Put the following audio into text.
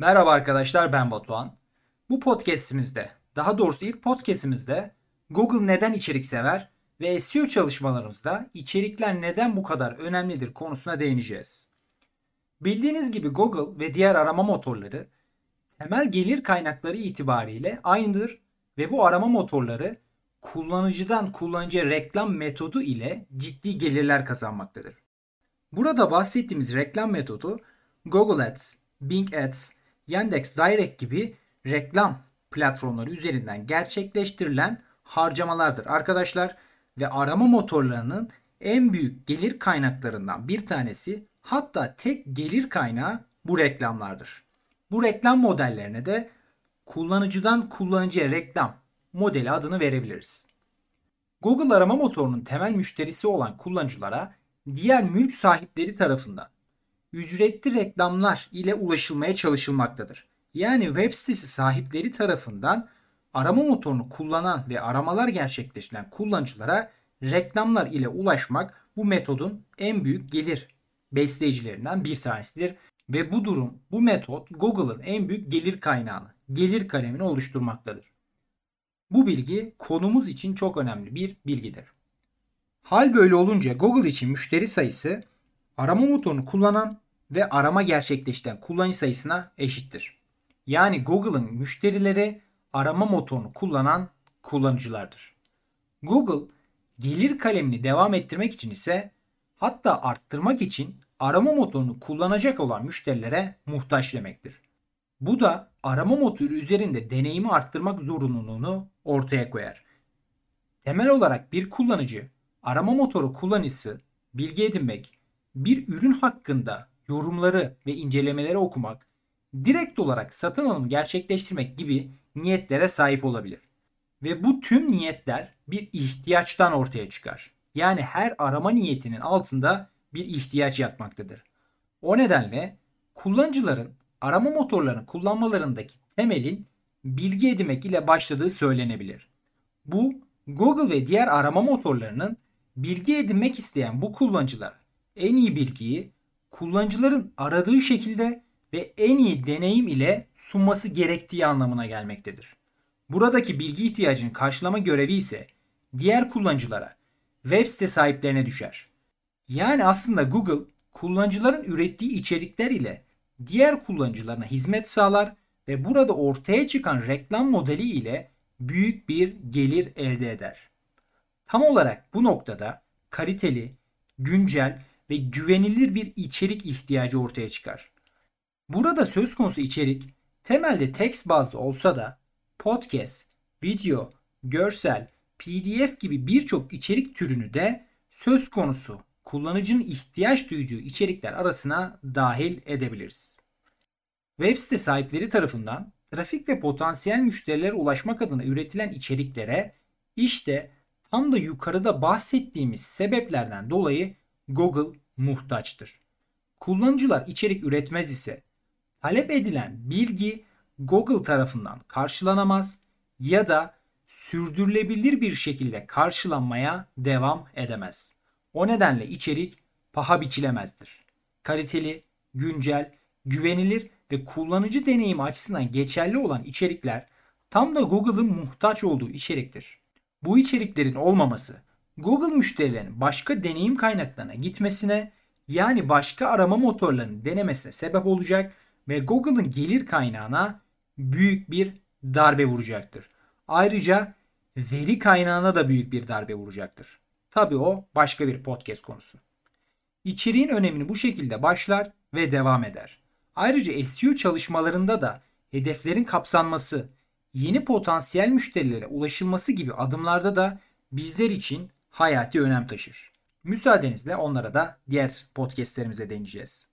Merhaba arkadaşlar ben Batuhan. Bu podcast'imizde, daha doğrusu ilk podcast'imizde Google neden içerik sever ve SEO çalışmalarımızda içerikler neden bu kadar önemlidir konusuna değineceğiz. Bildiğiniz gibi Google ve diğer arama motorları temel gelir kaynakları itibariyle aynıdır ve bu arama motorları kullanıcıdan kullanıcıya reklam metodu ile ciddi gelirler kazanmaktadır. Burada bahsettiğimiz reklam metodu Google Ads, Bing Ads, Yandex Direct gibi reklam platformları üzerinden gerçekleştirilen harcamalardır arkadaşlar ve arama motorlarının en büyük gelir kaynaklarından bir tanesi hatta tek gelir kaynağı bu reklamlardır. Bu reklam modellerine de kullanıcıdan kullanıcıya reklam modeli adını verebiliriz. Google arama motorunun temel müşterisi olan kullanıcılara diğer mülk sahipleri tarafından ücretli reklamlar ile ulaşılmaya çalışılmaktadır. Yani web sitesi sahipleri tarafından arama motorunu kullanan ve aramalar gerçekleştiren kullanıcılara reklamlar ile ulaşmak bu metodun en büyük gelir besleyicilerinden bir tanesidir. Ve bu durum, bu metot Google'ın en büyük gelir kaynağını, gelir kalemini oluşturmaktadır. Bu bilgi konumuz için çok önemli bir bilgidir. Hal böyle olunca Google için müşteri sayısı arama motorunu kullanan ve arama gerçekleştiren kullanıcı sayısına eşittir. Yani Google'ın müşterileri arama motorunu kullanan kullanıcılardır. Google gelir kalemini devam ettirmek için ise hatta arttırmak için arama motorunu kullanacak olan müşterilere muhtaç demektir. Bu da arama motoru üzerinde deneyimi arttırmak zorunluluğunu ortaya koyar. Temel olarak bir kullanıcı arama motoru kullanıcısı bilgi edinmek, bir ürün hakkında yorumları ve incelemeleri okumak, direkt olarak satın alım gerçekleştirmek gibi niyetlere sahip olabilir. Ve bu tüm niyetler bir ihtiyaçtan ortaya çıkar. Yani her arama niyetinin altında bir ihtiyaç yatmaktadır. O nedenle kullanıcıların arama motorlarını kullanmalarındaki temelin bilgi edinmek ile başladığı söylenebilir. Bu Google ve diğer arama motorlarının bilgi edinmek isteyen bu kullanıcılar en iyi bilgiyi kullanıcıların aradığı şekilde ve en iyi deneyim ile sunması gerektiği anlamına gelmektedir. Buradaki bilgi ihtiyacını karşılama görevi ise diğer kullanıcılara, web site sahiplerine düşer. Yani aslında Google kullanıcıların ürettiği içerikler ile diğer kullanıcılarına hizmet sağlar ve burada ortaya çıkan reklam modeli ile büyük bir gelir elde eder. Tam olarak bu noktada kaliteli, güncel ve güvenilir bir içerik ihtiyacı ortaya çıkar. Burada söz konusu içerik temelde text bazlı olsa da podcast, video, görsel, PDF gibi birçok içerik türünü de söz konusu kullanıcının ihtiyaç duyduğu içerikler arasına dahil edebiliriz. Web site sahipleri tarafından trafik ve potansiyel müşterilere ulaşmak adına üretilen içeriklere işte tam da yukarıda bahsettiğimiz sebeplerden dolayı Google muhtaçtır. Kullanıcılar içerik üretmez ise talep edilen bilgi Google tarafından karşılanamaz ya da sürdürülebilir bir şekilde karşılanmaya devam edemez. O nedenle içerik paha biçilemezdir. Kaliteli, güncel, güvenilir ve kullanıcı deneyimi açısından geçerli olan içerikler tam da Google'ın muhtaç olduğu içeriktir. Bu içeriklerin olmaması Google müşterilerinin başka deneyim kaynaklarına gitmesine yani başka arama motorlarının denemesine sebep olacak ve Google'ın gelir kaynağına büyük bir darbe vuracaktır. Ayrıca veri kaynağına da büyük bir darbe vuracaktır. Tabi o başka bir podcast konusu. İçeriğin önemini bu şekilde başlar ve devam eder. Ayrıca SEO çalışmalarında da hedeflerin kapsanması, yeni potansiyel müşterilere ulaşılması gibi adımlarda da bizler için hayati önem taşır. Müsaadenizle onlara da diğer podcastlerimize değineceğiz.